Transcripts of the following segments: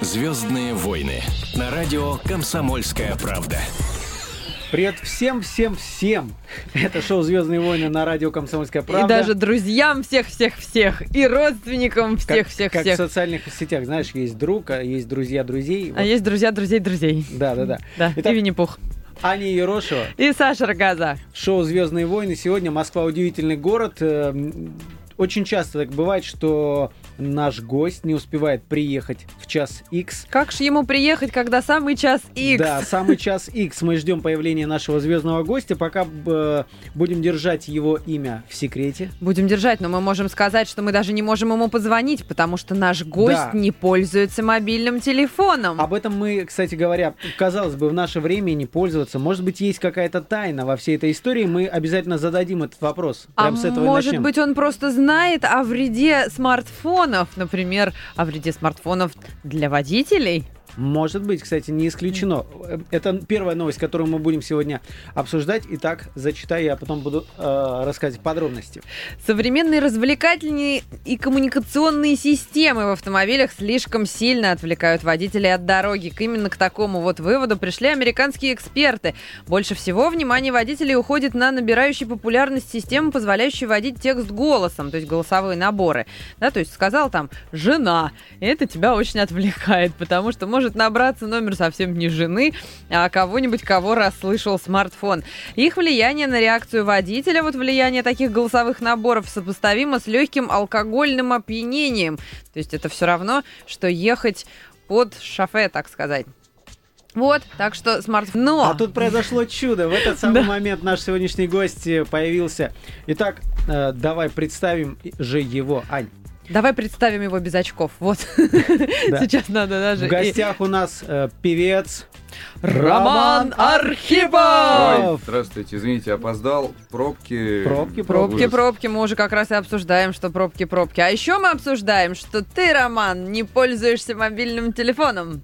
Звездные войны на радио Комсомольская правда. Привет всем, всем, всем! Это шоу «Звездные войны» на радио «Комсомольская правда». И даже друзьям всех-всех-всех, и родственникам всех-всех-всех. Как, как в социальных сетях, знаешь, есть друг, а есть друзья друзей. А вот. есть друзья друзей друзей. Да, да, да. Да, Итак, и Винни-Пух. Аня Ерошева. И Саша Рогаза. Шоу «Звездные войны». Сегодня Москва удивительный город. Эм, очень часто так бывает, что наш гость не успевает приехать в час X. Как же ему приехать, когда самый час X? Да, самый час X. Мы ждем появления нашего звездного гостя. Пока э, будем держать его имя в секрете. Будем держать, но мы можем сказать, что мы даже не можем ему позвонить, потому что наш гость да. не пользуется мобильным телефоном. Об этом мы, кстати говоря, казалось бы, в наше время не пользоваться. Может быть, есть какая-то тайна во всей этой истории. Мы обязательно зададим этот вопрос. Прямо а с этого может быть, он просто знает о вреде смартфона смартфонов, например, о вреде смартфонов для водителей? Может быть, кстати, не исключено. Это первая новость, которую мы будем сегодня обсуждать. Итак, зачитаю, я потом буду э, рассказывать подробности. Современные развлекательные и коммуникационные системы в автомобилях слишком сильно отвлекают водителей от дороги. Именно к такому вот выводу пришли американские эксперты. Больше всего внимание водителей уходит на набирающие популярность системы, позволяющие водить текст голосом, то есть голосовые наборы. Да, то есть сказал там «жена», это тебя очень отвлекает, потому что может может набраться номер совсем не жены, а кого-нибудь, кого расслышал смартфон. Их влияние на реакцию водителя, вот влияние таких голосовых наборов сопоставимо с легким алкогольным опьянением. То есть это все равно, что ехать под шофе, так сказать. Вот, так что смартфон. Но... А тут произошло чудо. В этот самый момент наш сегодняшний гость появился. Итак, э, давай представим же его, Ань. Давай представим его без очков. Вот. Сейчас надо даже. В гостях у нас э, певец Роман Архипов! здравствуйте, извините, опоздал. Пробки. Пробки, пробки, пробки. Мы уже как раз и обсуждаем, что пробки, пробки. А еще мы обсуждаем, что ты, Роман, не пользуешься мобильным телефоном.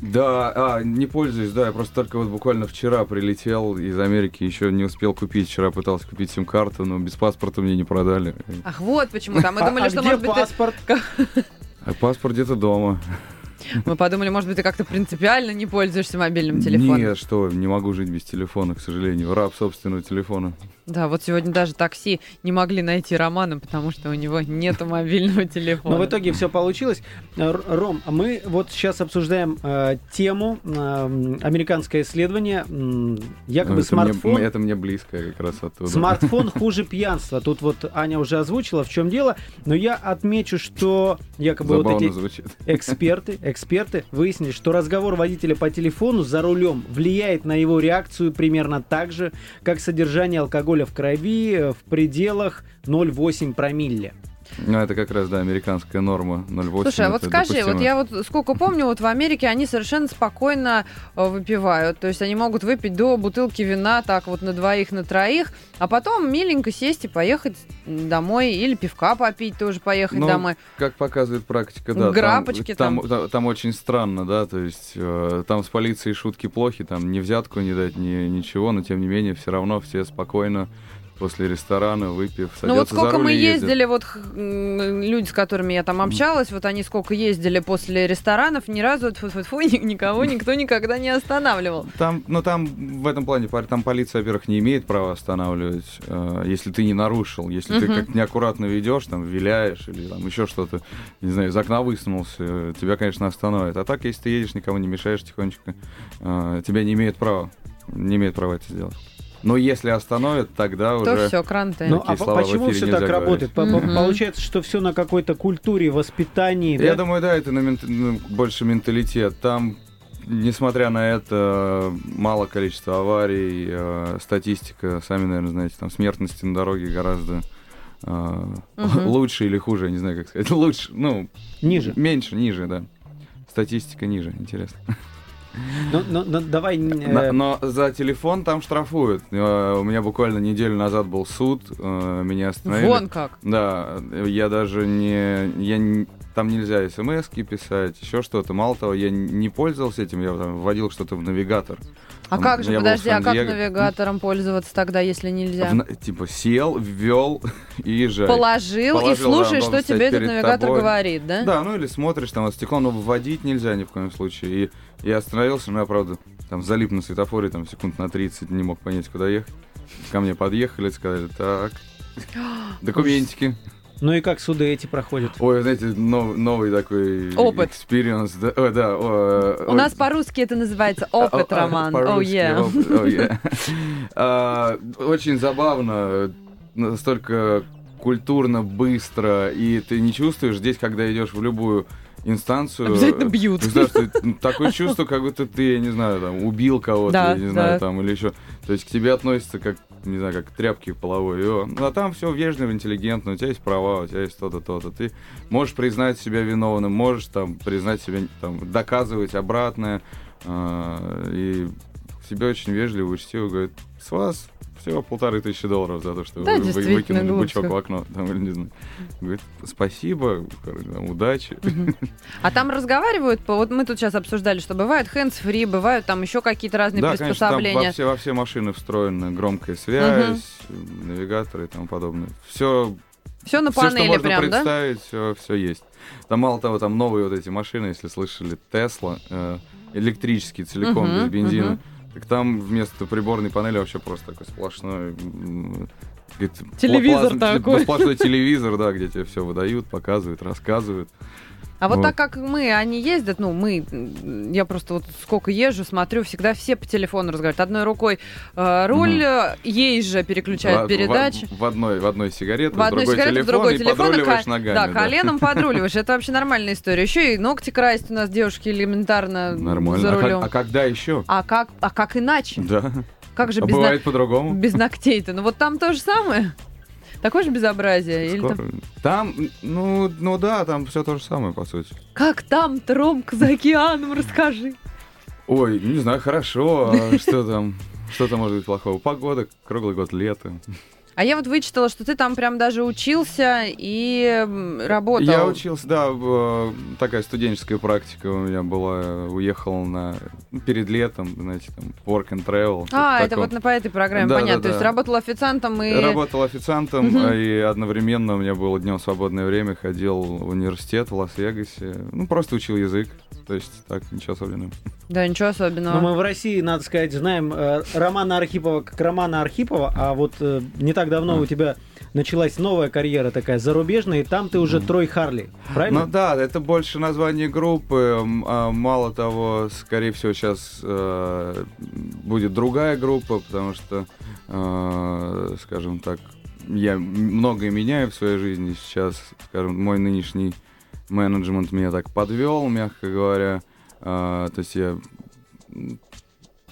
Да, а, не пользуюсь, да, я просто только вот буквально вчера прилетел из Америки, еще не успел купить, вчера пытался купить сим-карту, но без паспорта мне не продали. Ах, вот почему, там мы думали, а, что, может быть, паспорт? А паспорт где-то дома. Мы подумали, может быть, ты как-то принципиально не пользуешься мобильным телефоном. Нет, что, не могу жить без телефона, к сожалению. Раб собственного телефона. Да, вот сегодня даже такси не могли найти Романа, потому что у него нет мобильного телефона. Но в итоге все получилось. Ром, мы вот сейчас обсуждаем э, тему э, американское исследование. Э, якобы ну, это смартфон... Мне, это мне близко как раз оттуда. Смартфон хуже пьянства. Тут вот Аня уже озвучила, в чем дело. Но я отмечу, что якобы Забавно вот эти звучит. эксперты, эксперты выяснили, что разговор водителя по телефону за рулем влияет на его реакцию примерно так же, как содержание алкоголя алкоголя в крови э, в пределах 0,8 промилле. Ну, это как раз, да, американская норма 0,8. Слушай, а вот скажи, допустимо. вот я вот сколько помню, вот в Америке они совершенно спокойно э, выпивают. То есть они могут выпить до бутылки вина так вот на двоих, на троих, а потом миленько сесть и поехать домой. Или пивка попить тоже поехать ну, домой. как показывает практика, да. Грапочки там. Там, там, там очень странно, да, то есть э, там с полицией шутки плохи, там ни взятку не дать, ни, ничего, но тем не менее все равно все спокойно после ресторана, выпив, Ну вот сколько мы ездили, вот люди, с которыми я там общалась, вот они сколько ездили после ресторанов, ни разу фу -фу -фу, никого никто никогда не останавливал. Там, ну там в этом плане, там полиция, во-первых, не имеет права останавливать, э, если ты не нарушил, если ты как неаккуратно ведешь, там, виляешь или там еще что-то, не знаю, из окна высунулся, тебя, конечно, остановят. А так, если ты едешь, никому не мешаешь тихонечко, э, тебя не имеет права, не имеет права это сделать. Но если остановят, тогда то уже... То все, кранты. Ну, а почему все так работает? Mm-hmm. Получается, что все на какой-то культуре, воспитании, Я да? думаю, да, это на мент... ну, больше менталитет. Там, несмотря на это, мало количество аварий, э, статистика, сами, наверное, знаете, там смертности на дороге гораздо э, угу. лучше или хуже, я не знаю, как сказать. Лучше, ну... Ниже. Меньше, ниже, да. Статистика ниже, интересно. Но, но, но давай... Э... Но, но за телефон там штрафуют. Э, у меня буквально неделю назад был суд, э, меня остановили. Вон как. Да, я даже не... Я не там нельзя смс писать, еще что-то. Мало того, я не пользовался этим, я там вводил что-то в навигатор. А Там как же, подожди, а как навигатором пользоваться тогда, если нельзя? В типа сел, ввел и езжай. Положил, и Положил, да, слушаешь, он что тебе этот навигатор тобой. говорит, да? Да, ну или смотришь там от стекла, но вводить нельзя ни в коем случае. И я остановился, но я, правда, там залип на светофоре, там секунд на 30, не мог понять, куда ехать. Ко мне подъехали, сказали, так, документики. Ну и как суды эти проходят? Ой, знаете, нов- новый такой Опыт. experience. Да, о, да, о, У ой, нас по-русски это называется опыт, а, Роман. О, по-русски, yeah. опыт, oh, yeah. А, Очень забавно, настолько культурно, быстро, и ты не чувствуешь здесь, когда идешь в любую инстанцию. Обязательно бьют. знаешь, ты- ну, такое чувство, как будто ты, я не знаю, там, убил кого-то, Да, я не да. знаю, там, или еще. То есть к тебе относятся как, не знаю, как к тряпке половой. О, Ну, а там все вежливо, интеллигентно, у тебя есть права, у тебя есть то-то, то-то. Ты можешь признать себя виновным, можешь там признать себя, там, доказывать обратное. а, и к тебе очень вежливо, учтиво говорят, с вас всего полторы тысячи долларов за то, что Да, вы, вы выкинули глупо. бычок в окно. Там, или не знаю. Говорит, спасибо, там, удачи. А там разговаривают, по- вот мы тут сейчас обсуждали, что бывают hands-free, бывают там еще какие-то разные Да, конечно, там приспособления. во все, во все машины встроена громкая связь, навигаторы и тому подобное. Все, Все на все, что панели можно прям, да? представить, все, есть. Там мало того, там новые вот эти машины, если слышали, Тесла, э, электрические целиком, Мгм, без бензина. мгм. Так там вместо приборной панели вообще просто такой сплошной... говорит, Телевизор плазм- такой. Сплошной телевизор, да, где тебе все выдают, показывают, рассказывают. А вот Вот. так как мы, они ездят, ну, мы, я просто вот сколько езжу, смотрю, всегда все по телефону разговаривают. Одной рукой э, руль, Мгм. э, ей же переключают В- передачи. В, в одной, в одной сигарете, В одной другой сигарете, в телефон, другой и телефон, и подруливаешь ко- ногами. да, коленом подруливаешь. Это вообще нормальная история. Еще и ногти красить у нас девушки элементарно Нормально. за А как- рулем. а когда еще? А как, а как иначе? Да. Как же А без, на- бывает по-другому. без ногтей-то? Ну вот там то же самое. Такое же безобразие. Или Скоро. там- Там, ну, ну да, там все то же самое, по сути. Как там, Тромка за океаном, расскажи. Ой, не знаю, хорошо, а что там? Что там может быть плохого? Погода, круглый год лето. А я вот вычитала, что ты там прям даже учился и работал. Я учился, да, э, такая студенческая практика у меня была. Уехал на перед летом, знаете, там work and travel. А, это такое. вот на, по этой программе, Да, понятно. да, То есть да. работал официантом и... Работал официантом, а и одновременно у меня было днем свободное время, ходил в университет в Лас-Вегасе. Ну, просто учил язык. То есть так, ничего особенного. Да, ничего особенного. Но мы в России, надо сказать, знаем э, Романа Архипова как Романа Архипова, а вот э, не так давно А. у тебя началась новая карьера такая зарубежная, и там ты уже Трой Харли, правильно? Ну да, это больше название группы. А, Мало того, скорее всего, сейчас э, будет другая группа, потому что, э, скажем так, я многое меняю в своей жизни. Сейчас, скажем, мой нынешний менеджмент меня так подвел, мягко говоря. А, то есть я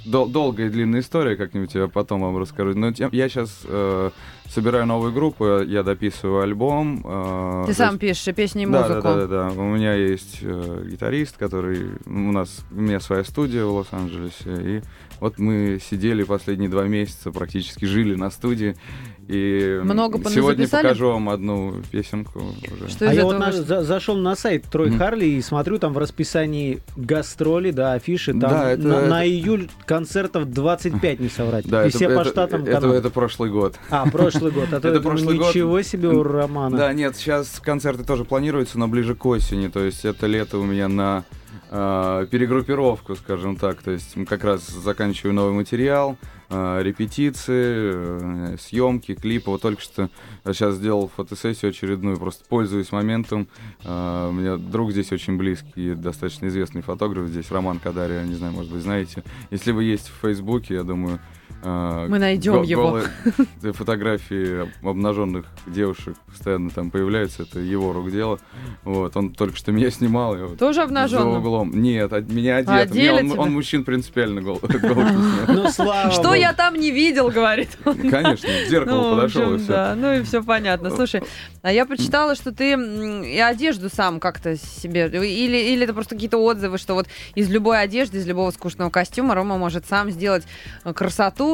дол- долгая и длинная история, как-нибудь я потом вам расскажу. Но тем- я сейчас собираю новую группу, я дописываю альбом. э, Ты сам есть- пишешь песни, и да, музыку. Да, да, да, да. У меня есть э, гитарист, который у нас у меня своя студия в Лос-Анджелесе, и вот мы сидели последние два месяца, практически жили на студии, и Много сегодня записали? покажу вам одну песенку уже. Что А я вот на- вышло? за- зашел на сайт Трой Мгм. Харли и смотрю там в расписании гастроли, да, афиши. Там Да, это- на, это- на июль концертов 25, не соврать. Да, и это, все по это- штатам это, это прошлый год. А, прошлый год. А то это прошлый год. ничего себе у Романа. Да, нет, сейчас концерты тоже планируются, но ближе к осени. То есть это лето у меня на э, перегруппировку, скажем так. То есть как раз заканчиваю новый материал, э, репетиции, э, съемки, клипы. Вот только что сейчас сделал фотосессию очередную, просто пользуюсь моментом. Э, у меня друг здесь очень близкий, достаточно известный фотограф здесь, Роман Кадария, не знаю, может быть, знаете. Если вы есть в Фейсбуке, я думаю... э, Мы найдем го- его. голые фотографии обнаженных девушек постоянно там появляются, это его рук дело. Вот, он только что меня снимал. я вот Тоже За обнаженным? углом. Нет, од- меня одет. одели Не, он, тебя? он мужчин принципиально гол. Ну, слава Что богу. я там не видел, говорит он. Конечно, к зеркалу Ну, в подошел и все. да, ну и все понятно. Слушай, а я почитала, что ты и одежду сам как-то себе, или, или это просто какие-то отзывы, что вот из любой одежды, из любого скучного костюма Рома может сам сделать красоту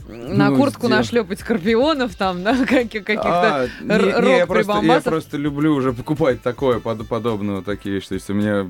на Ну, куртку сделай. нашлепать скорпионов там, каких- каких-то А, не- не, я, просто, я просто люблю уже покупать такое, под, подобное, такие вещи. То есть у меня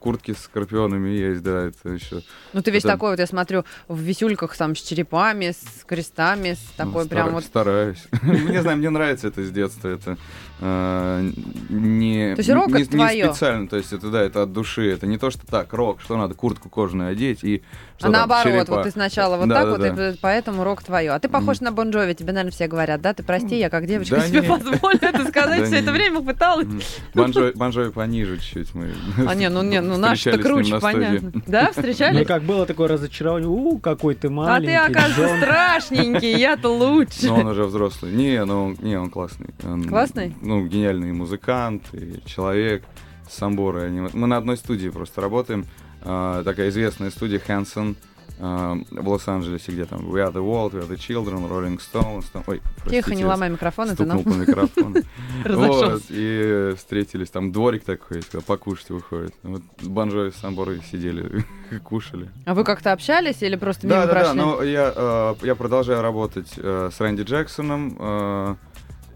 куртки с скорпионами есть, да, это еще... Ну, ты весь это- такой, вот я смотрю, в висюльках там с черепами, с крестами, с такой Ну, прям стара- вот... Стараюсь. Не знаю, мне нравится это с детства. Это э, не, То есть рок не, это не твоё? специально, то есть это да, это от души. Это не то, что так, рок, что надо куртку кожаную одеть и что А там, наоборот, черепа. вот ты сначала вот Да, так да, вот, да. и поэтому рок твое. А ты похож на Бон Джови, тебе, наверное, все говорят, да? Ты прости, я как девочка Да себе не. позволю это сказать, все это время пыталась. Bon Jovi, Bon Jovi пониже чуть-чуть мы. А не, ну не, ну наш-то круче, понятно. Да, Ну, встречались? как было такое разочарование, у, какой ты А маленький. ты, оказывается, Джон». страшненький, я-то лучше. Но он уже взрослый. Не, ну, он- не, он классный. Классный? Ну, гениальный музыкант и человек. Самбора. Мы на одной студии просто работаем. А, такая известная студия а, в Лос-Анджелесе, где там We Are The World, We Are The Children, Rolling Stones. Там... Ой, Тихо, простите, не ломай микрофон, это нам по микрофону. Вот, и встретились, там дворик такой покушать выходит. Вот Банжо и Самборы сидели, кушали. А вы как-то общались или просто Да, мимо да, да, прошли? но я, э, я продолжаю работать э, с Рэнди Джексоном, э,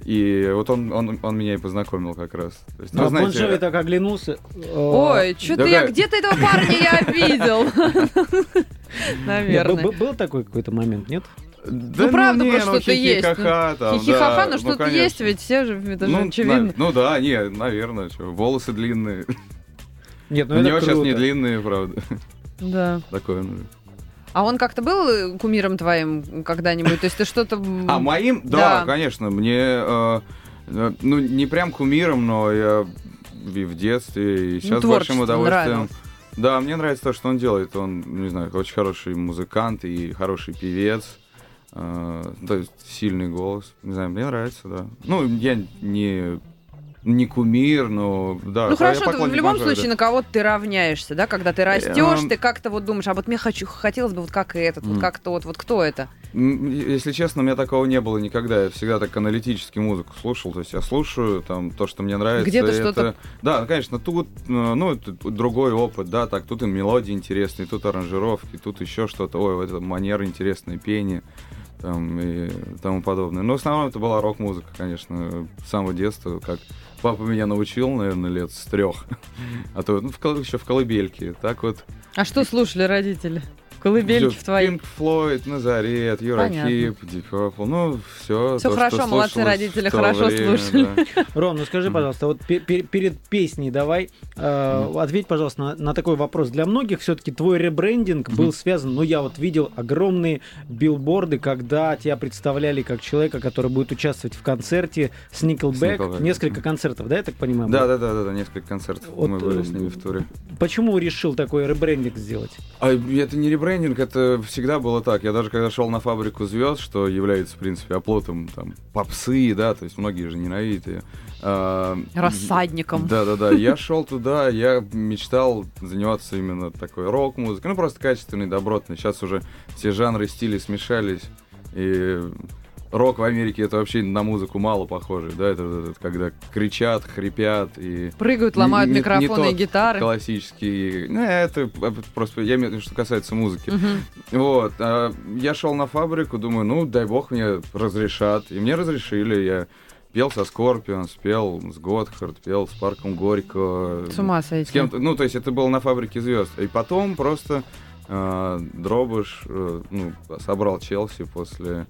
и вот он, он, он меня и познакомил как раз. То есть, А вы Бон знаете, Джови так оглянулся. э, Ой, что-то Да я где-то этого парня я был- Наверное. ну, был- такой какой-то момент, нет? да, Ну, правда, не, просто ну, что-то есть, ну, хихи-ха-ха Хихи-ха-ха, да, но ну, что-то конечно. есть, ведь все же, это же ну, очевидно. на- ну да, не, наверное, чё, волосы длинные. Нет, ну У это него сейчас не длинные, правда. Да. Такое. ну. А он как-то был э, кумиром твоим когда-нибудь? То есть ты что-то... А моим, да, Да. конечно, мне, э, э, ну не прям кумиром, но я и в детстве и сейчас с большим удовольствием. нравилось. Да, мне нравится то, что он делает. Он, не знаю, очень хороший музыкант и хороший певец. Э, то есть сильный голос. Не знаю, мне нравится, да. Ну, я не не кумир, но да. Ну хорошо, ты в любом Джови, случае да. на кого-то ты равняешься, да? Когда ты растешь, Эм. ты как-то вот думаешь, а вот мне хочу, хотелось бы вот как этот, вот Мгм. как тот, вот кто это? Если честно, у меня такого не было никогда. Я всегда так аналитически музыку слушал. То есть я слушаю там то, что мне нравится. Где-то это- что-то- Да, ну, конечно, тут, э, ну, это другой опыт, да, так, тут и мелодии интересные, тут аранжировки, тут еще что-то. Ой, вот это манера интересная, пение там и тому подобное. Но в основном это была рок-музыка, конечно, с самого детства, как папа меня научил, наверное, лет с трех. А то ну, в еще в колыбельке. Так вот А что слушали родители? Колыбельки в твоих? Пинк Флойд, Назарет. Юрахип, Deep Purple, ну, все. Всё хорошо, молодцы родители, хорошо слушали. Ром, ну скажи, пожалуйста, вот пе- пе- перед песней давай э, ответь, пожалуйста, на, на такой вопрос. Для многих все-таки твой ребрендинг был связан, ну я вот видел огромные билборды, когда тебя представляли как человека, который будет участвовать в концерте с Nickelback. Nickelback. Несколько концертов, да, я так понимаю? Да, да, да, да, да, несколько концертов Вот, мы были с э, ними в туре. Почему решил такой ребрендинг сделать? А это не ребрендинг, это всегда было так. Я даже когда шел на фабрику звезд, что является, в принципе, оплотом там попсы, да, то есть многие же ненавидят ее. А, Рассадником. Да, да, да. Я шел туда, я мечтал заниматься именно такой рок-музыкой. Ну, просто качественный, добротный. Сейчас уже все жанры, стили смешались. И рок в Америке это вообще на музыку мало похоже. Да, это, вот этот, когда кричат, хрипят и Прыгают, ломают Не- не- не микрофоны и гитары. классический. Ну, это просто, я имею в виду, что касается музыки. Мгм. Вот, а я шел на фабрику, думаю, ну, дай бог мне разрешат. И мне разрешили, я пел со Скорпион, спел с Готхард, пел с Парком Горького. С ума сойти. С кем-то, ну, то есть это было на фабрике звезд. И потом просто э, Дробыш э, ну, собрал Челси после...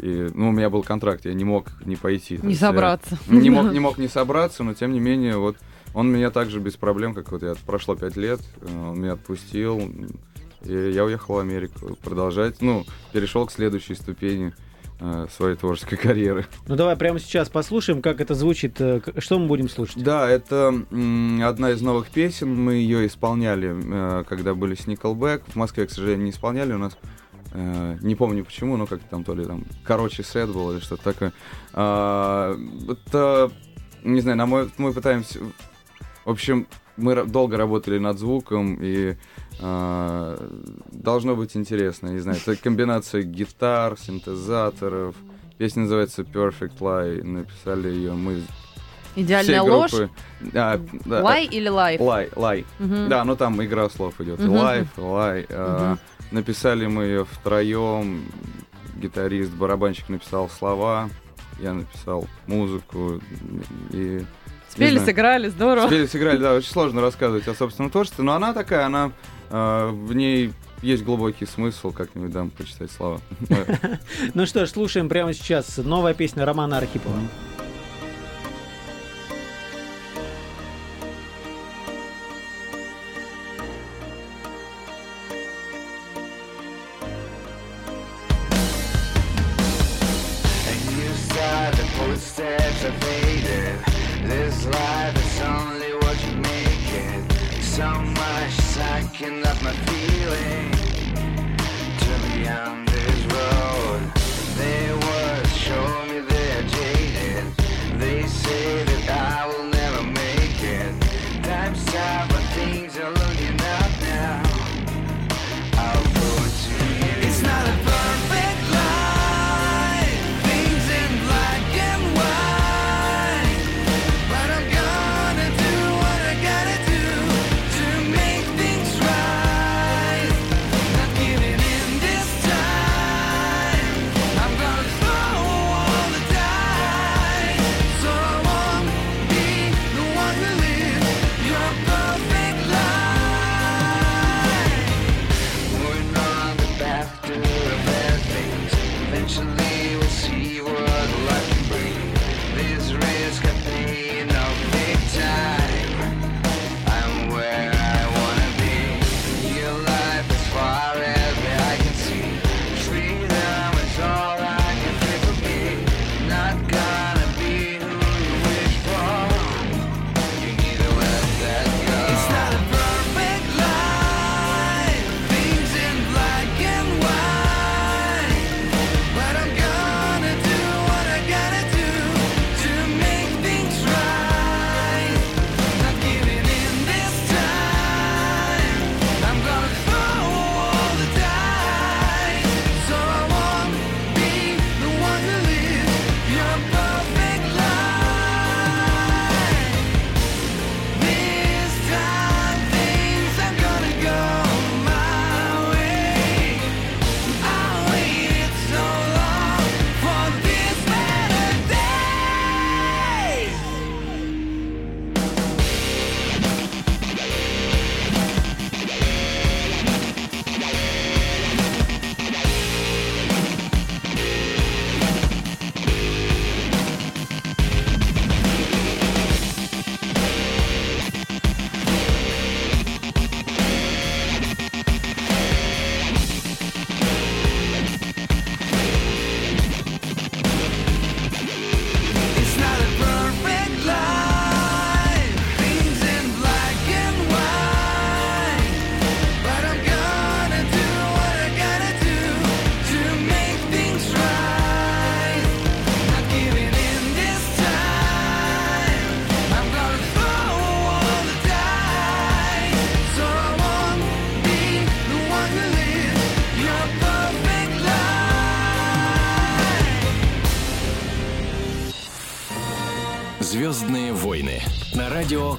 И, ну, у меня был контракт, я не мог не пойти. Не есть я собраться. Не мог, не мог не собраться, но тем не менее, вот он меня также без проблем, как вот я прошло пять лет, э, он меня отпустил, и я уехал в Америку продолжать, ну, перешел к следующей ступени э, своей творческой карьеры. Ну давай прямо сейчас послушаем, как это звучит. э, Что мы будем слушать? Да, это одна из новых песен. Мы ее исполняли, э, когда были с Nickelback. В Москве, к сожалению, не исполняли. У нас э, не помню почему, но как там то ли там короче сет был или что-то такое. А, это, не знаю, на мой, мы пытаемся. В общем, мы долго работали над звуком и а, должно быть интересно, не знаю. Это комбинация гитар, синтезаторов. Песня называется Perfect Lie. Написали ее мы Идеальная всей ложь. группы. А, да, Lie или life? Lie, lie. Да, ну там игра слов идет. Мгм. Life, lie. а, Мгм. Написали мы ее втроем. гитарист, барабанщик написал слова, я написал музыку и Спели, знаю. сыграли, здорово. Спели, сыграли, да, очень сложно рассказывать о собственном творчестве, но она такая, она э, в ней есть глубокий смысл, как-нибудь дам почитать слова. Ну что ж, слушаем прямо сейчас новая песня Романа Архипова.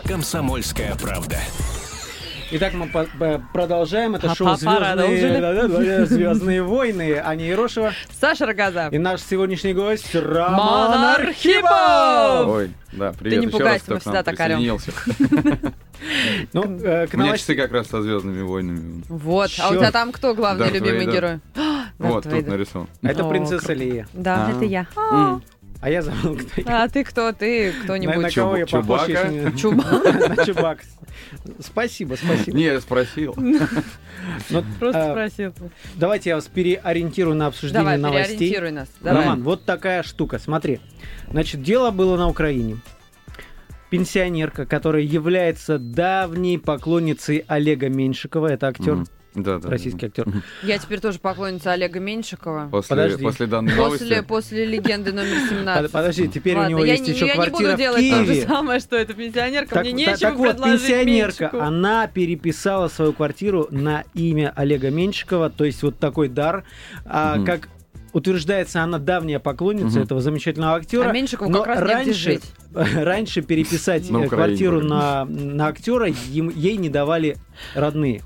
Комсомольская правда. Итак, мы по- по- продолжаем. Это А шоу? «Звездные, «Звездные войны». Аня Ерошева. Саша Рогоза. И наш сегодняшний гость Роман Архипов. Ой, да, привет не еще пугайся, мы всегда так орем. Ну, э, У меня часы как раз со «Звездными войнами». Вот, а у тебя там кто главный любимый герой? Вот, тут нарисован. Это принцесса. Лия. Да, А. это я. А я забыл, кто я. А ты кто? Ты На, на кто-нибудь? кого я похож, Чубака? не- Чуба. На Чубак. Спасибо, спасибо. Не, я спросил. Ну, Просто а, спросил. Давайте я вас переориентирую на обсуждение Давай, новостей. переориентируй нас. Давай. Роман, вот такая штука, смотри. Значит, дело было на Украине. Пенсионерка, которая является давней поклонницей Олега Меньшикова, это актер. Да, да. российский актер. Я теперь тоже поклонница Олега Меньшикова. После, Подожди. после данной После, новости. после легенды номер Под- 17. Подожди, теперь у Ладно, него я есть не, еще я не квартира буду в делать то же Киеве. самое, что эта пенсионерка. Так, Мне та- нечего так вот, пенсионерка, Меньшику. она переписала свою квартиру на имя Олега Меньшикова, то есть вот такой дар. А, Мгм. Как утверждается, она давняя поклонница Мгм. этого замечательного актера. А Меньшикову но как раз негде раньше, жить. раньше переписать На э, квартиру на, на актера ей не давали родные.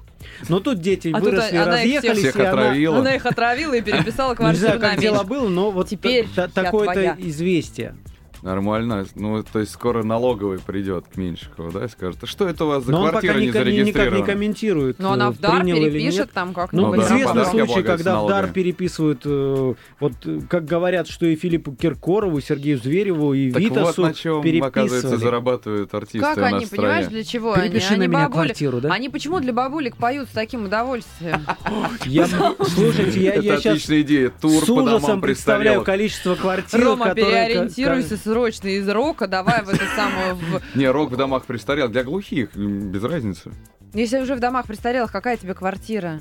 Но тут дети А тут выросли, их всех- разъехались, Всех и она- отравила. Она их отравила и переписала Не квартиру знаю, на как дело было, но вот Теперь такое-то известие. Нормально. Ну, то есть скоро налоговый придет к Меньшикову, да, и скажет, а что это у вас за Но он пока квартира не никак, никак не зарегистрирована? комментирует, Но она э, в дар перепишет там как Ну, Ну да, известный подарки случай, когда в дар переписывают, э, вот как говорят, что и Филиппу Киркорову, Сергею Звереву, и Так вот Витасу на чем, оказывается, зарабатывают артисты Как у нас они, в понимаешь, для чего они? Перепиши Они на меня бабулек- квартиру, да? Они почему для бабулек поют с таким удовольствием? Я, слушайте, я, сейчас отличная идея. Тур с по ужасом домам представляю количество квартир, Рома, переориентируйся срочно из рока, давай в это самое... в- Не, рок в домах престарелых. Для глухих, без разницы. Если уже в домах престарелых, какая тебе квартира?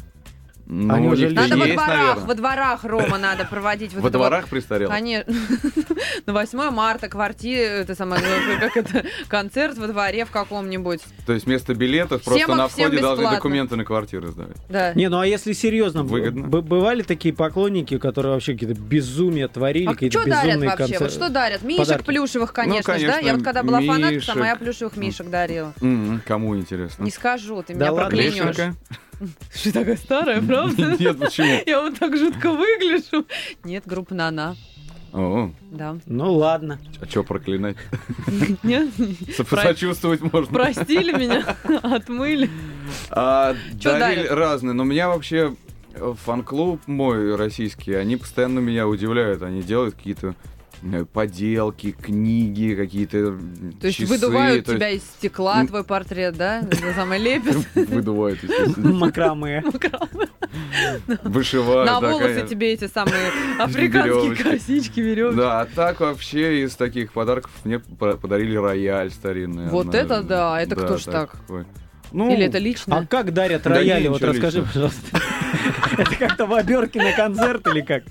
Ну, Они уже. Надо во дворах, наверное. во дворах, Рома, надо проводить. вот Во это вот. дворах престарелых? Конечно. На 8 марта квартира, это самое, ну, как это, концерт во дворе в каком-нибудь. То есть вместо билетов Всем просто на входе должны документы на квартиру сдавать. Да. Не, ну а если серьезно, Выгодно. бывали такие поклонники, которые вообще какие-то безумия творили, А какие-то что дарят вообще? концерты. Вот что дарят? Мишек подарки. плюшевых, конечно, же, да? конечно, Я вот когда была фанаткой, мишек. сама я плюшевых мишек дарила. Кому интересно? Не скажу, ты Да меня проклянешь. Что такая старая, правда? Нет, почему? Я вот так жутко выгляжу. Нет, группа Нана. О, Да. Ну ладно. а что проклинать? Нет? Сочувствовать можно. Простили меня, отмыли. А, дарили разные. Но меня вообще э, фан-клуб мой российский, они постоянно меня удивляют. Они делают какие-то поделки, книги, какие-то То есть часы, выдувают то есть тебя из стекла, твой портрет, да? Это самое лепит. Выдувают, естественно. Макраме. Вышивают. На да, волосы тебе эти самые африканские косички, веревки. Да, а так вообще из таких подарков мне по- подарили рояль старинный. Вот это да, это кто ж так? Ну, Или это А лично? как дарят Да рояли? не, Вот расскажи, личного. пожалуйста. Это как-то в оберке на концерт или как?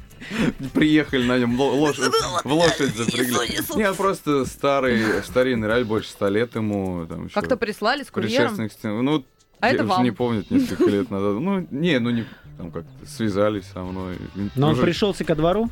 Приехали на нем лошадь, в лошадь запрягли. Не, просто старый, старинный рояль, больше ста лет ему. Там, Как-то прислали с курьером? Ну, А я это уже вам? не помню, несколько лет назад. Ну, не, ну не там как-то связались со мной. Но он пришелся ко двору?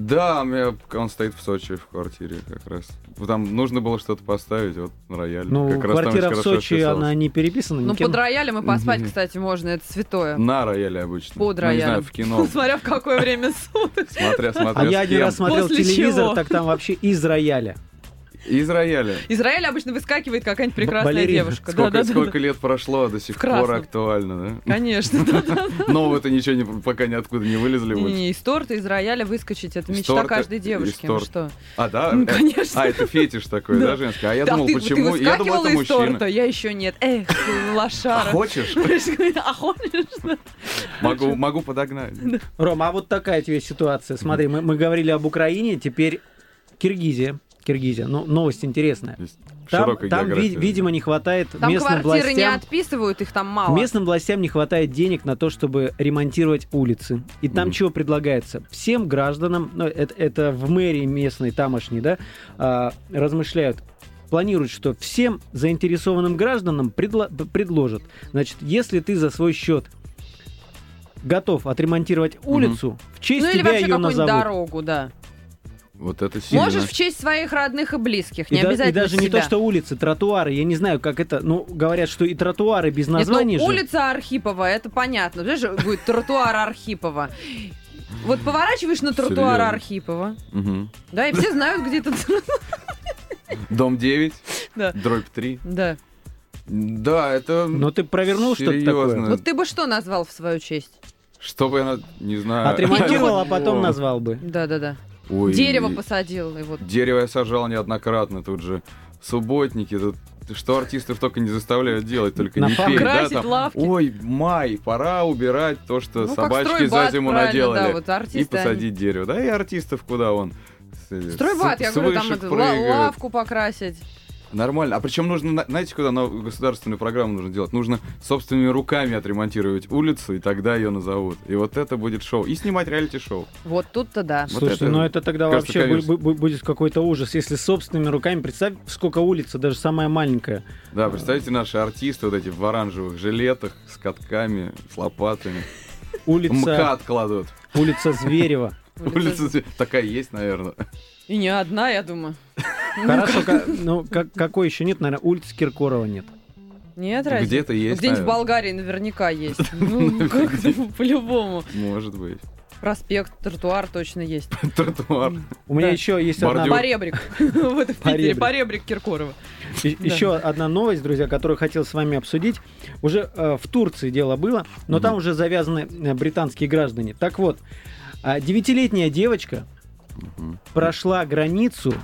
Да, у меня он стоит в Сочи в квартире как раз. Там нужно было что-то поставить, вот на рояль. Ну, как раз там квартира очень в Сочи, она не переписана Ну, никем. под роялем и поспать, кстати, можно, это святое. На рояле обычно. Под Ну, не знаю, в кино. Смотря в какое время суток. Смотря, смотря А я один раз смотрел После телевизор, чего? так там вообще из рояля. Из рояля. Из рояля обычно выскакивает какая-нибудь прекрасная балерина. девушка. Сколько, Да-да-да. сколько лет прошло, а до сих пор актуально, да? Конечно. да-да. Нового-то ничего не, пока ниоткуда не вылезли больше. Не-не, из торта, из рояля выскочить, это Из мечта торта, каждой девушки. Ну что? А, да? Ну, Э, конечно. А, это фетиш такой, Да. да, женский? А я Да, думал, ты, ты почему? Я думал, это из торта, мужчина. я еще нет. Эх, ты А лошара. хочешь? А хочешь? Могу, могу подогнать. Рома, а вот такая тебе ситуация. Смотри, мы, мы говорили об Украине, теперь Киргизия. Киргизия. Ну, новость интересная. Есть Там, там, ви- видимо, не хватает Там местным квартиры не властям. отписывают, их там мало. Местным властям не хватает денег на то, чтобы ремонтировать улицы. И там Мгм. чего предлагается? Всем гражданам, ну, это, это в мэрии местной, тамошней, да, а, размышляют, планируют, что всем заинтересованным гражданам предло- предложат, значит, если ты за свой счет готов отремонтировать улицу, в честь Ну или тебя вообще ее какую-нибудь назовут. дорогу, да. Вот это сильно. Можешь в честь своих родных и близких, И, не да- и обязательно даже не себя. то, что улицы, тротуары. Я не знаю, как это. Ну, говорят, что и тротуары без Нет, ну, же. улица Архипова, это понятно. Знаешь, будет тротуар Архипова. Вот поворачиваешь на тротуар Серьезно? Архипова, Мгм. да, и все знают, где этот... Дом 9, Да. дробь 3. Да. Да, это... Но ты провернул что-то такое? Вот ты бы что назвал в свою честь? Что бы я, не знаю... Отремонтировал, а потом О. назвал бы. Да-да-да. Ой, Дерево посадил, и вот. Дерево я сажал неоднократно тут же. Субботники, тут что артистов только не заставляют делать, только На не петь, да, там, лавки. Ой, май, пора убирать то, что Ну, собачки за зиму наделали. да, вот и артисты, посадить дерево. Да, и артистов куда он? Стройбат, с- я говорю, там это, лавку покрасить. Нормально. А причем нужно, на- знаете, куда на государственную программу нужно делать? Нужно собственными руками отремонтировать улицу, и тогда ее назовут. И вот это будет шоу. И снимать реалити-шоу. Вот тут-то да. Вот Слушайте, это, ну это тогда кажется, вообще конечно. бу- будет какой-то ужас. Если собственными руками, представь, сколько улица, даже самая маленькая. Да, представьте, наши артисты вот эти в оранжевых жилетах, с катками, с лопатами. Улица, МКАД кладут. улица Зверева. Улица такая есть, наверное. И не одна, я думаю. Хорошо, ка- ну как- какой еще нет, наверное, улицы Киркорова нет. Нет, разве? Где-то есть, Где-нибудь в. Болгарии наверняка есть. Ну, как-то по-любому. Может быть. Проспект, тротуар точно есть. Тротуар. У меня еще есть одна. Поребрик. Вот в Питере. Поребрик. Киркорова. еще одна новость, друзья, которую хотел с вами обсудить. Уже э, в Турции дело было, но там уже завязаны э, британские граждане. Так вот, а, девятилетняя девочка прошла границу,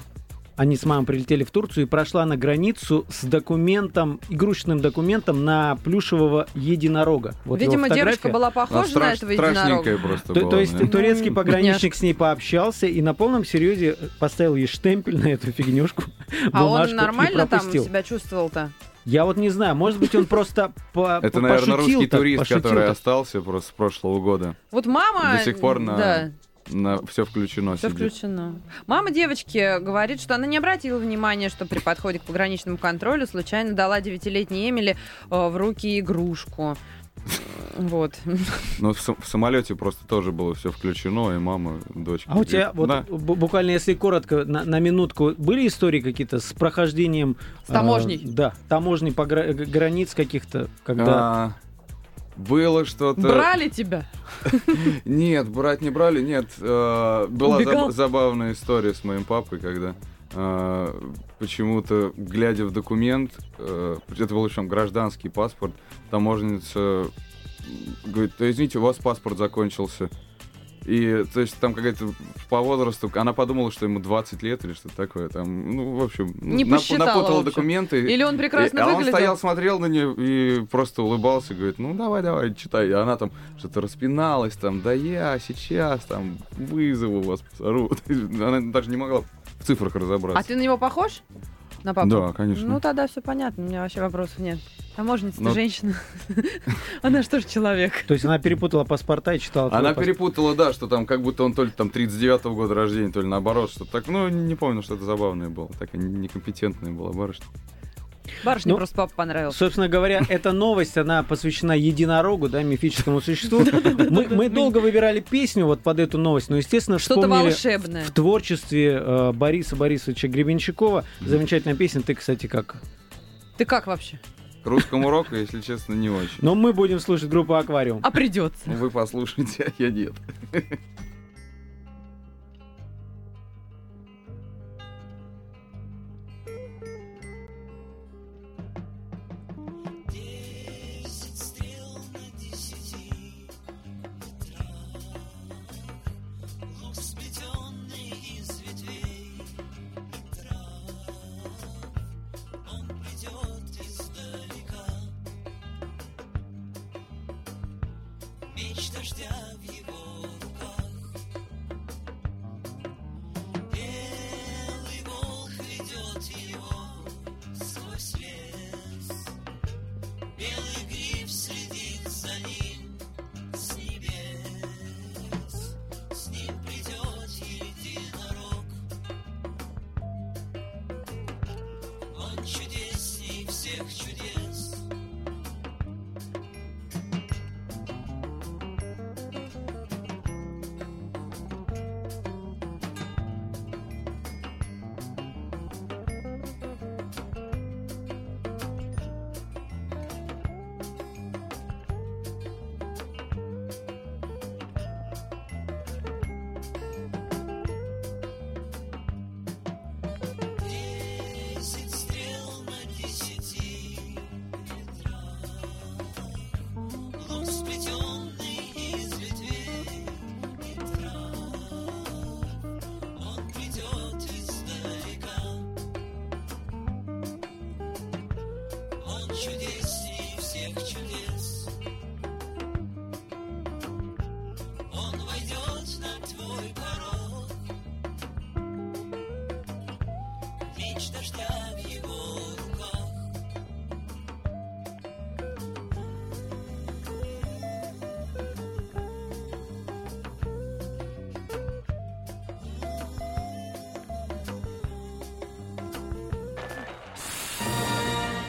они с мамой прилетели в Турцию и прошла на границу с документом, игрушечным документом на плюшевого единорога. Вот Видимо, девочка была Она похожа на страш- этого единорога. Просто То, была. то есть да. турецкий пограничник с ней пообщался и на полном серьезе поставил ей штемпель на эту фигнюшку. А он нормально там себя чувствовал-то? Я вот не знаю, может быть, он просто по- Это, наверное, русский турист, который остался просто с прошлого года. Вот мама... До сих пор на- На все включено все сидит. включено. Мама девочки говорит, что она не обратила внимания, что при подходе к пограничному контролю случайно дала девятилетней Эмили э, в руки игрушку. Вот. Но в, в самолете просто тоже было все включено, и мама, дочка. А у тебя говорит, вот бу- буквально, если коротко, на, на минутку, были истории какие-то с прохождением... С таможней. э, да, таможней по гра- границ каких-то, когда... А, было что-то... Брали тебя? Нет, брать не брали, нет. э, была забавная история с моим папой, когда э, почему-то, глядя в документ, э, это был еще гражданский паспорт, таможенница говорит, «Да извините, у вас паспорт закончился. И, то есть, там какая-то по возрасту, она подумала, что ему 20 лет или что-то такое. Там, ну, в общем, Не нап- напутала документы. Или он прекрасно И- а он выглядел? стоял, смотрел на нее и просто улыбался, говорит, ну давай, давай, читай. И она там что-то распиналась, там, да я сейчас там вызову вас, посору. Она даже не могла в цифрах разобраться. А ты на него похож? На папу? Да, конечно. Ну тогда все понятно, у меня вообще вопросов нет. Таможенница, Ну- женщина. Она что ж человек? То есть она перепутала паспорта и читала... Она паспорт. перепутала, да, что там как будто он то ли там 39-го года рождения, то ли наоборот, что так, ну, не помню, что это забавное было. Такая некомпетентная была барышня. Барышне Ну, просто папа понравился. Собственно говоря, эта новость, она посвящена единорогу, да, мифическому существу. Мы, мы долго выбирали песню вот под эту новость, но, естественно, Что-то волшебное. в творчестве э, Бориса Борисовича Гребенщикова. Замечательная песня, ты, кстати, как? Ты как вообще? К русскому року, если честно, не очень. Но мы будем слушать группу «Аквариум». А придется. Вы послушайте, а я нет.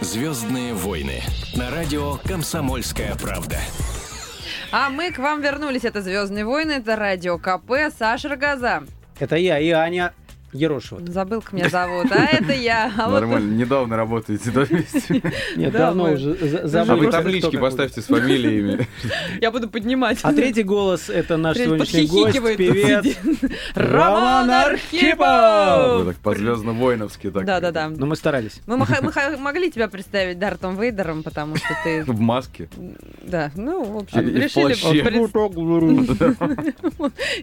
Звездные войны на радио Комсомольская правда. А мы к вам вернулись. Это «Звездные войны», это радио КП. Саша Рогоза. Это я и Аня. Ерошева. Забыл, как меня зовут. А это я. А вот Нормально, недавно работаете, да, вместе? Нет, Да, давно мы- уже А вы таблички поставьте с фамилиями. я буду поднимать. А третий голос это наш сегодняшний гость, певец. Роман Роман Вы Архипов! так по-звездно-воиновски так. Да-да-да. Но мы старались. Мы могли тебя представить Дартом Вейдером, потому что ты... В маске. Да, ну, в общем, решили... пред-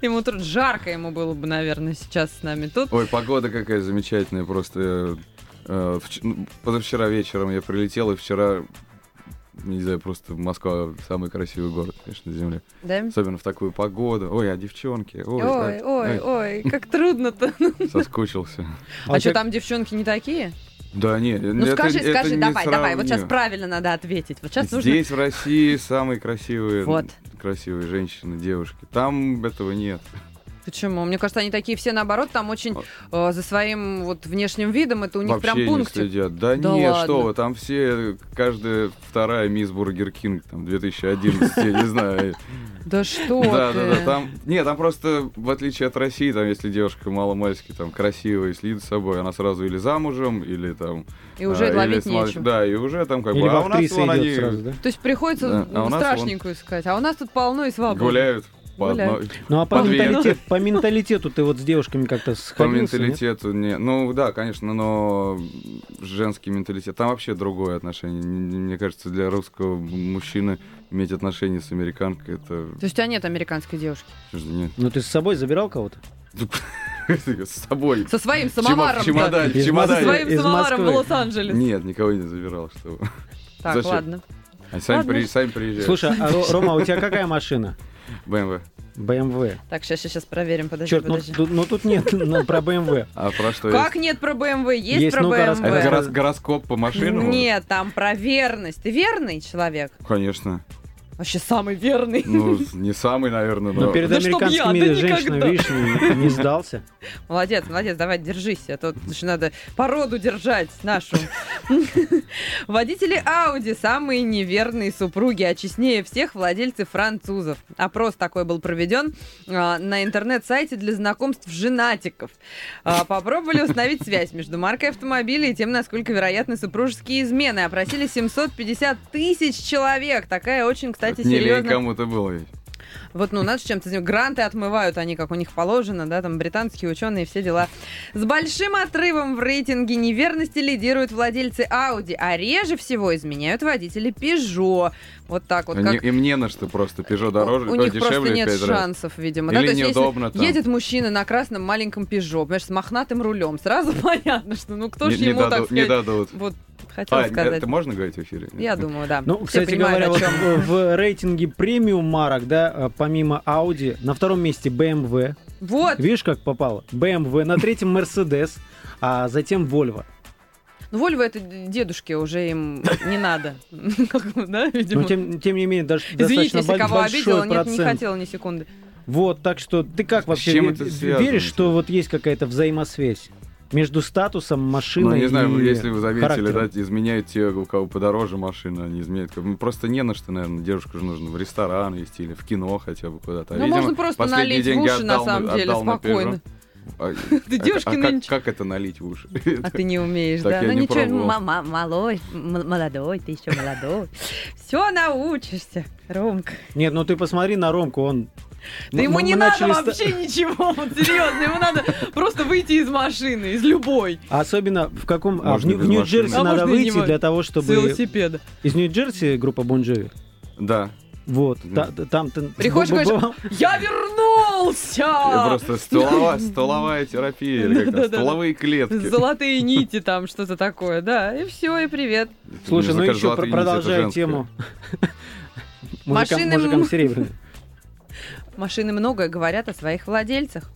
Ему тут жарко ему было бы, наверное, сейчас с нами тут. Ой, погода какая замечательная, просто э, э, вч- ну, позавчера вечером я прилетел, и вчера, не знаю, просто Москва самый красивый город, конечно, на земле. Да? Особенно в такую погоду. Ой, а девчонки, ой, Ой, ай, ой, ай, ой, как трудно-то. соскучился. А у что, там девчонки не такие? Да нет, Ну скажи, скажи, давай, давай, вот сейчас правильно надо ответить. Вот сейчас нужно... Здесь в России самые красивые, Вот. красивые женщины, девушки. Там этого нет. Почему? Мне кажется, они такие все наоборот, там очень э, за своим вот внешним видом, это у них Вообще прям не пунктик. следят. Да, Да нет, ладно. что вы, там все, каждая вторая мисс Бургер Кинг, там, 2011, я не знаю. Да что Да, да, да, там, нет, там просто, в отличие от России, там, если девушка мало-мальски там красивая, следит за собой, она сразу или замужем, или там... И уже а, или ловить нечего. Да, и уже там как бы... А у нас сразу, да? То есть приходится а страшненькую искать. А у нас тут полно и свободно. гуляют по одной... Ну а по, По две. менталитет- по менталитету ты вот с девушками как-то По сходился, нет? менталитету не. Ну да, конечно, но женский менталитет. Там вообще другое отношение. Мне кажется, для русского мужчины иметь отношения с американкой это. То есть у тебя нет американской девушки? Нет. Ну ты с собой забирал кого-то? С собой. Со своим В самоваром. в чемодане, в Из Со своим Из самоваром в Москвы. Лос-Анджелес. Нет, никого не забирал, что. Так, Зачем? ладно. А сами, Ладно. при- сами приезжают. Слушай, а, Ро- Рома, а у тебя какая машина? BMW. BMW. Так, сейчас, сейчас проверим. Подожди, Черт, ну, подожди. тут- ну тут нет ну, про BMW. А про что Как есть? нет про BMW? Есть, Есть, про ну-ка, BMW. рассказывай. Это горос- гороскоп по машинам? Нет, там про верность. Ты верный человек? Конечно. Вообще самый верный. Ну, не самый, наверное, но... Но перед Да чтоб я, американскими да никогда. женщинами, видишь, не, не сдался. Молодец, молодец, давай, держись, а то же надо породу держать нашу. Водители Audi самые неверные супруги, а честнее всех владельцы французов. Опрос такой был проведен а, на интернет-сайте для знакомств женатиков. А, попробовали установить связь между маркой автомобиля и тем, насколько вероятны супружеские измены. Опросили 750 тысяч человек. Такая очень, кстати, Не лень серьезная кому-то было ведь. вот, ну, надо с чем-то заниматься. Гранты отмывают они, как у них положено, да, там британские ученые, все дела. С большим отрывом в рейтинге неверности лидируют владельцы Audi, а реже всего изменяют водители Peugeot. Вот так вот, Не- как... Им не на что просто. Peugeot дороже, у ой, них просто дешевле нет в пять раз. шансов, видимо. да? Или То есть, если неудобно там. едет мужчина на красном маленьком Peugeot, понимаешь, с мохнатым рулем, сразу понятно, что ну кто ж Не- не ему, так дадут- Не сказать, дадут. вот хотела А, сказать. это можно говорить в эфире? Я думаю, да. Ну, Все кстати понимают, говоря, вот в, рейтинге премиум марок, да, а, помимо Audi, на втором месте BMW. Вот, Видишь, как попало? BMW, на третьем Mercedes, а затем Volvo. Ну, Вольво это дедушки, уже им не надо. Да, видимо. Но тем, тем не менее, даже Извините, если кого обидела, нет, не хотела ни секунды. Вот, так что ты как вообще чем ве- это ве- связано, веришь, что вот есть какая-то взаимосвязь между статусом машины Ну, не знаю, и если вы заметили, характером? да, изменяют те, у кого подороже машина, они изменяют. как- ну, Просто не на что, наверное, девушку же нужно в ресторан вести или в кино хотя бы куда-то. А, Ну, видимо, можно просто налить в деньги уши, на самом деле, отдал на спокойно. Peugeot. А, Ты а- девушки а как- нынче. Как это налить в уши? А ты не умеешь, да? Ну ничего, малой, молодой, ты еще молодой. Все научишься, Ромка. Нет, ну ты посмотри на Ромку, он... Да Мы- ему мы не надо вообще ничего, вот серьезно, ему надо просто выйти из машины, из любой. А Особенно в каком... а, в Нью-Джерси. А надо и выйти для того, С чтобы... велосипеда. Из Нью-Джерси группа Бон Джови? Да. Вот, Да. та- там ты... Приходишь, б- говоришь? Я вернулся! Я Просто столова- столовая терапия, или как столовые клетки. Золотые нити там, что-то такое, да, и все, и привет. Слушай, ну еще продолжая тему. Мужикам, Машины мужикам серебряные. Машины многое говорят о своих владельцах.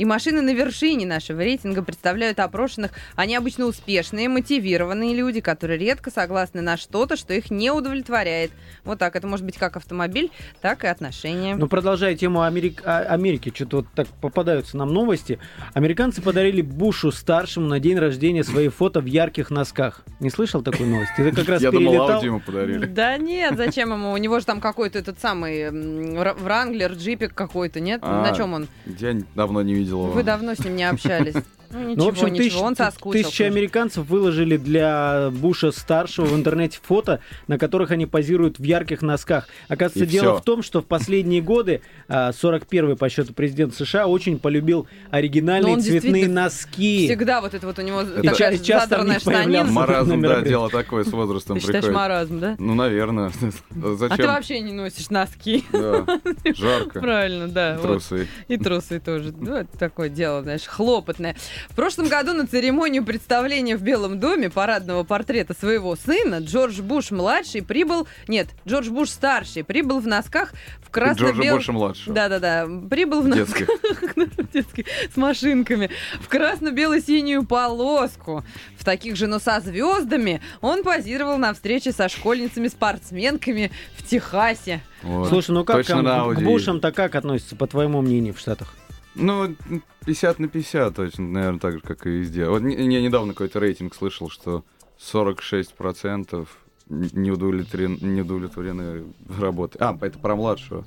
И машины на вершине нашего рейтинга представляют опрошенных. Они обычно успешные, мотивированные люди, которые редко согласны на что-то, что их не удовлетворяет. Вот так. Это может быть как автомобиль, так и отношения. Ну, продолжая тему Америк- а- Америки, что-то вот так попадаются нам новости. Американцы подарили Бушу старшему на день рождения свои фото в ярких носках. Не слышал такой новости? Ты как раз Я думал, перелетал. Ауди ему подарили. Да нет, зачем ему? У него же там какой-то этот самый Вранглер, джипик какой-то, нет? А, На чем он? Я давно не видел его. Вы давно с ним не общались. Ну, Ну, ничего, в общем, тысяч- ничего, он соскучился. тысячи американцов выложили для Буша старшего в интернете фото, на которых они позируют в ярких носках. Оказывается, И дело всё. в том, что в последние годы а, 41-й по счету президент США очень полюбил оригинальные он цветные носки. Всегда вот это вот у него И такая ча- часто задранная штанина. Маразм, да, дело такое с возрастом Ты считаешь приходит. маразм, да? Ну, наверное. А Зачем? ты вообще не носишь носки. Да, жарко. Правильно, да. вот. Трусы. И трусы тоже. Ну, это такое дело, знаешь, хлопотное. В прошлом году на церемонию представления в Белом доме парадного портрета своего сына Джордж Буш-младший прибыл... Нет, Джордж Буш-старший прибыл в носках в Джорджа красно-белом... Буша младшего. Да-да-да, прибыл в носках Детских. с машинками, в красно-бело-синюю полоску. В таких же, но со звездами он позировал на встрече со школьницами-спортсменками в Техасе. Вот. Слушай, ну как Точно к Бушам-то как относятся, по твоему мнению, в Штатах? Ну, 50 на 50 точно, наверное, так же, как и везде. Вот не- я недавно какой-то рейтинг слышал, что 46% не удовлетворены, не удовлетворены работой. А, это про младшего.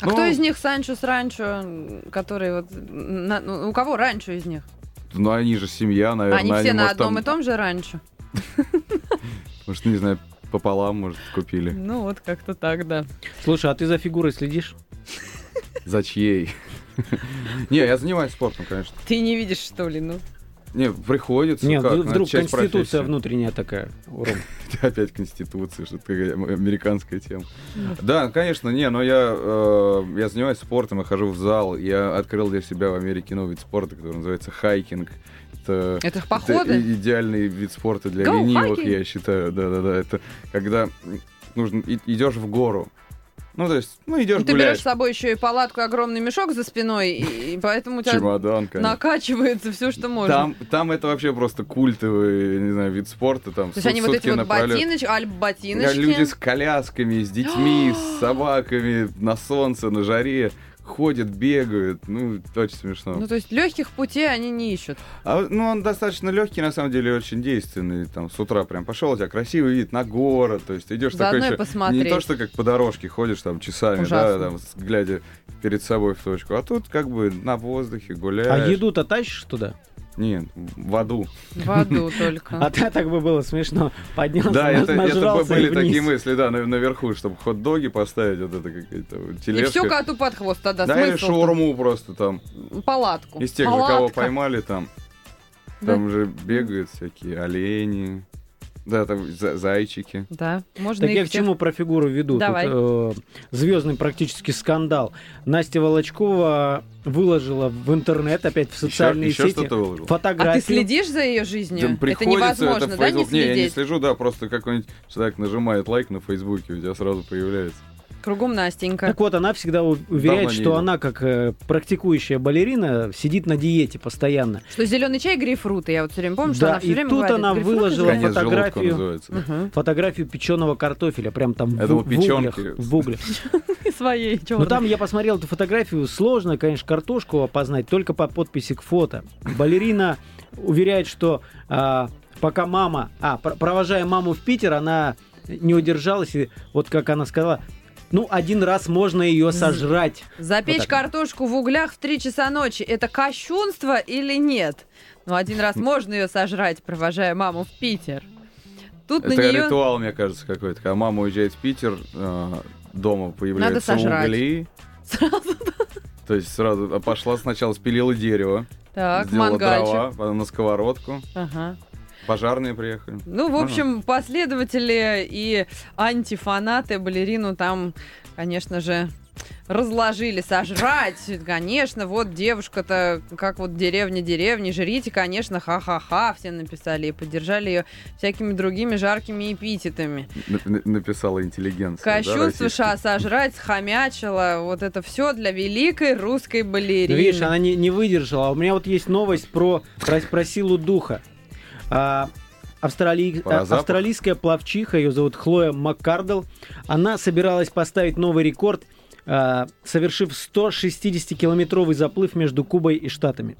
А Ну, кто из них Санчо с Ранчо, который вот... на- ну, у кого Ранчо из них? Ну, они же семья, наверное. Они все на может, одном там, и том же Ранчо? Может, не знаю, пополам, может, купили. Ну, вот как-то так, да. Слушай, а ты за фигурой следишь? За чьей? Не, я занимаюсь спортом, конечно. Ты не видишь, что ли, ну? Не, приходится. Нет, как, вдруг это конституция профессии. внутренняя такая. у Ром. Опять Конституция, что-то такая американская тема. Да, конечно, не, но я, э, я занимаюсь спортом, я хожу в зал, я открыл для себя в Америке новый вид спорта, который называется хайкинг. Это, Это это походы? и- идеальный вид спорта для Go ленивых, hiking! я считаю. Да-да-да, это когда нужно идешь в гору. Ну, то есть, ну, идешь Ну, Ты берешь с собой еще и палатку, и огромный мешок за спиной, и, и поэтому у тебя Чемодан, конечно. накачивается все, что можно. Там, там это вообще просто культовый, не знаю, вид спорта. Там, То есть они вот эти вот ботиночки, альб-ботиночки. Люди с колясками, с детьми, с собаками, на солнце, на жаре ходят, бегают. Ну, очень смешно. Ну, то есть легких путей они не ищут. А, ну, он достаточно легкий, на самом деле, очень действенный. Там с утра прям пошел, у тебя красивый вид на город. То есть идешь такой еще- посмотреть. Не то, что как по дорожке ходишь там часами, Ужасно. да, там, глядя перед собой в точку. А тут как бы на воздухе гуляешь. А еду-то тащишь туда? Нет, в аду. В аду только. А ты так бы было смешно. Поднялся, Да, это, это нажрался были вниз. такие мысли, да, на- наверху, чтобы хот-доги поставить, вот это какая-то вот И тележка. все коту под хвост тогда. да, или шаурму просто там. Палатку. Из тех же, кого Палатка. поймали там. Да. Там же бегают всякие олени. Да, там за- зайчики. Да, можно Так я к чему про фигуру веду? Давай. звездный практически скандал. Настя Волочкова выложила в интернет, опять в социальные еще, сети, что-то выложил? А фотографию. ты следишь за ее жизнью? Да, это невозможно, в да, не Facebook. Не, я не следить? слежу, да, просто какой-нибудь человек нажимает лайк на Фейсбуке, у тебя сразу появляется. Кругом Настенька. Так вот, она всегда уверяет, не что она, как э, практикующая балерина, сидит на диете постоянно. Что зеленый чай грейпфруты. Я вот все время помню, что Да, она все и время тут говорит. она «Грейпфруты выложила же». Конец фотографию. Мгм. Фотографию печеного картофеля, прям там Я в, в углях. В углях. Своей Но чёрной. там я посмотрел эту фотографию, сложно, конечно, картошку опознать только по подписи к фото. Балерина уверяет, что а, пока мама, а, пр- провожая маму в Питер, она не удержалась, и вот как она сказала, ну, один раз можно ее сожрать. Запечь Вот картошку в углях в 3 часа ночи – это кощунство или нет? Ну, один раз можно ее сожрать, провожая маму в Питер. Тут Это на нее... ритуал, мне кажется, какой-то. Когда мама уезжает в Питер, э, дома появляются сожрать. угли. То есть сразу а пошла сначала спилила дерево, Так, сделала мангальчик. дрова, потом на сковородку. Ага. Пожарные приехали. Ну, в общем, последователи и антифанаты балерину там, конечно же, разложили сожрать. Конечно, вот девушка-то, как вот деревня деревни, жрите, конечно, ха-ха-ха, все написали и поддержали ее всякими другими жаркими эпитетами. Н- Написала интеллигенция. да, Кощунство, ша, сожрать, схомячила, вот это все для великой русской балерины. Ну, видишь, она не, не выдержала. А У меня вот есть новость про, про, про силу духа. А, австрали- австралийская плавчиха, ее зовут Хлоя Маккардл, она собиралась поставить новый рекорд, а, совершив 160-километровый заплыв между Кубой и Штатами.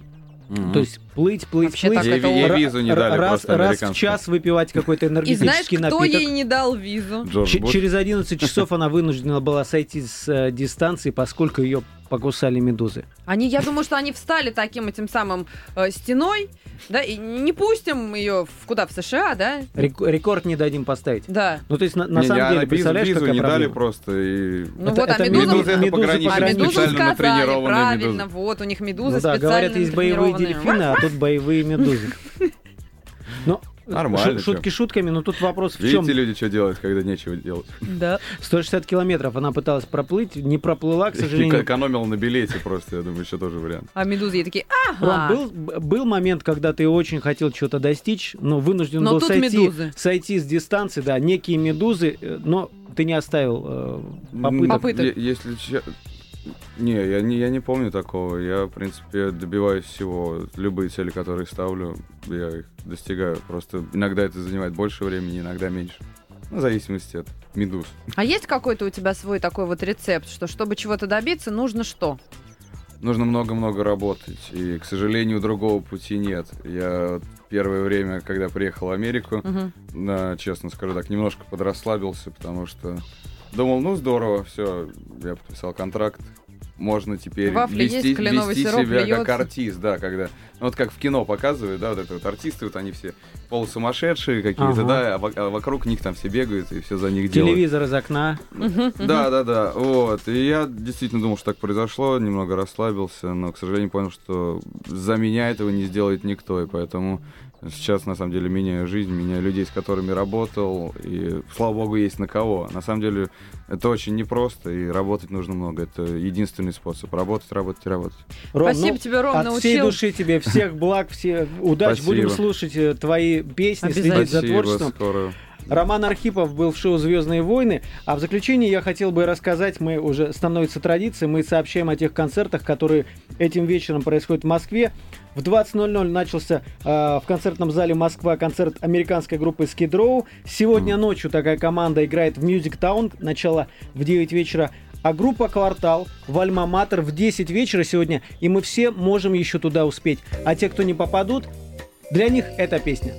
Мгм. То есть плыть, плыть, Вообще плыть. так Ей- ей визу не дали раз, раз в час выпивать какой-то И знаешь, энергетический кто напиток. ей не дал визу? Ч- через 11 часов она вынуждена была сойти с э, дистанции, поскольку ее покусали медузы. Они, я думаю, что они встали таким этим самым э, стеной, да, и не пустим ее в, куда, в США, да? Рек- рекорд не дадим поставить. Да. Ну, то есть, на, на Не, самом не, деле, визу- представляешь, визу какая не дали проблема? просто. И... Ну Это- вот, а это медузы... Медузы это медузы пограничные, А специально сказали, правильно, медузы. вот, у них медузы Ну да, специально говорят, есть боевые дельфины, а тут боевые медузы. Ну, Нормально, шу- шутки шутками, но тут вопрос в чем? Видите, люди, что делают, когда нечего делать? Да. 160 километров она пыталась проплыть, не проплыла, к И сожалению. Экономил на билете просто, я думаю, еще тоже вариант. А медузы ей такие, Ром, ага. был, б- был момент, когда ты очень хотел чего-то достичь, но вынужден Но был сойти, медузы. сойти с дистанции, да, некие медузы, э, но ты не оставил э, попыток. Попыток. Е- Если Не, я не, я не помню такого. Я, в принципе, добиваюсь всего. Любые цели, которые ставлю, я их достигаю. Просто иногда это занимает больше времени, иногда меньше. Ну, в зависимости от медуз. А есть какой-то у тебя свой такой вот рецепт, что чтобы чего-то добиться, нужно что? Нужно много-много работать. И, к сожалению, другого пути нет. Я первое время, когда приехал в Америку, Мгм. да, честно скажу так, немножко подрасслабился, потому что думал, ну здорово, все, я подписал контракт, можно теперь В вафле вести, есть вести сироп, себя льется. как артист, да, когда, ну вот как в кино показывают, да, вот это вот артисты, вот они все полусумасшедшие какие-то, Ага. да, а а вокруг них там все бегают и все за них делают. Телевизор из окна. Да, да, да, вот. И я действительно думал, что так произошло, немного расслабился, но, к сожалению, понял, что за меня этого не сделает никто, и поэтому сейчас, на самом деле, меняю жизнь, меняю людей, с которыми работал, и, слава богу, есть на кого. На самом деле, это очень непросто, и работать нужно много. Это единственный способ. Работать, работать и работать. Ром, Спасибо ну, тебе, Ром, От всей научил. души тебе всех благ, все удач. Спасибо. Будем слушать э, твои песни, следить за творчеством. скоро. Роман Архипов был в шоу «Звездные войны». А в заключение я хотел бы рассказать, мы уже становится традицией, мы сообщаем о тех концертах, которые этим вечером происходят в Москве. В 20.00 начался э, в концертном зале Москва концерт американской группы Skid Row. Сегодня ночью такая команда играет в Music Town. Начало в 9 вечера. А группа «Квартал» в Альма-Матер в 10 вечера сегодня. И мы все можем еще туда успеть. А те, кто не попадут, для них эта песня.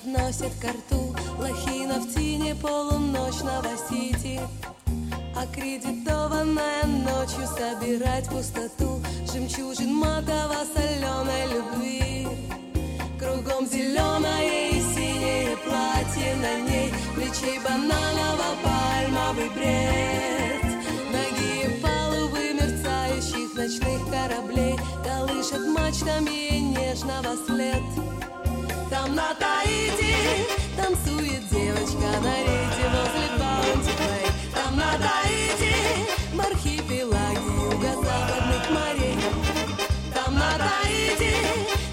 Подносят ко рту Лохина в тени полуночного сити Аккредитованная ночью собирать пустоту Жемчужин матово-соленой любви. Кругом зеленое и синее платье на ней Плечей бананово-пальмовый бред. Ноги палубы мерцающих ночных кораблей Колышет мачтами нежного след. Там на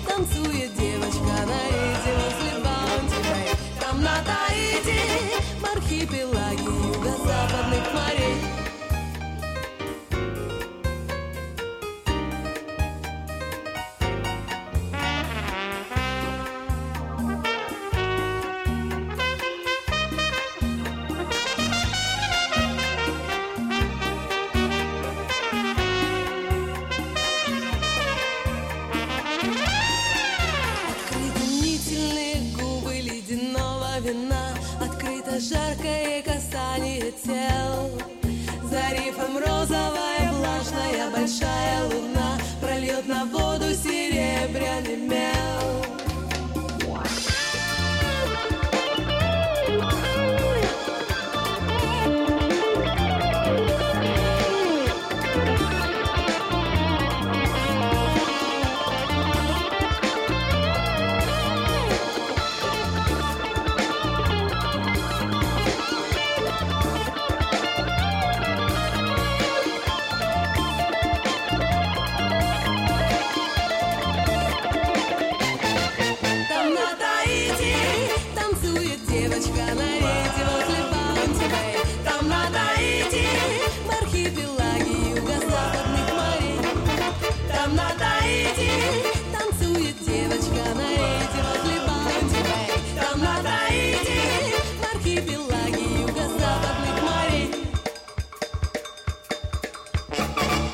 Танцует девочка на рейде Там на Таити в архипелаге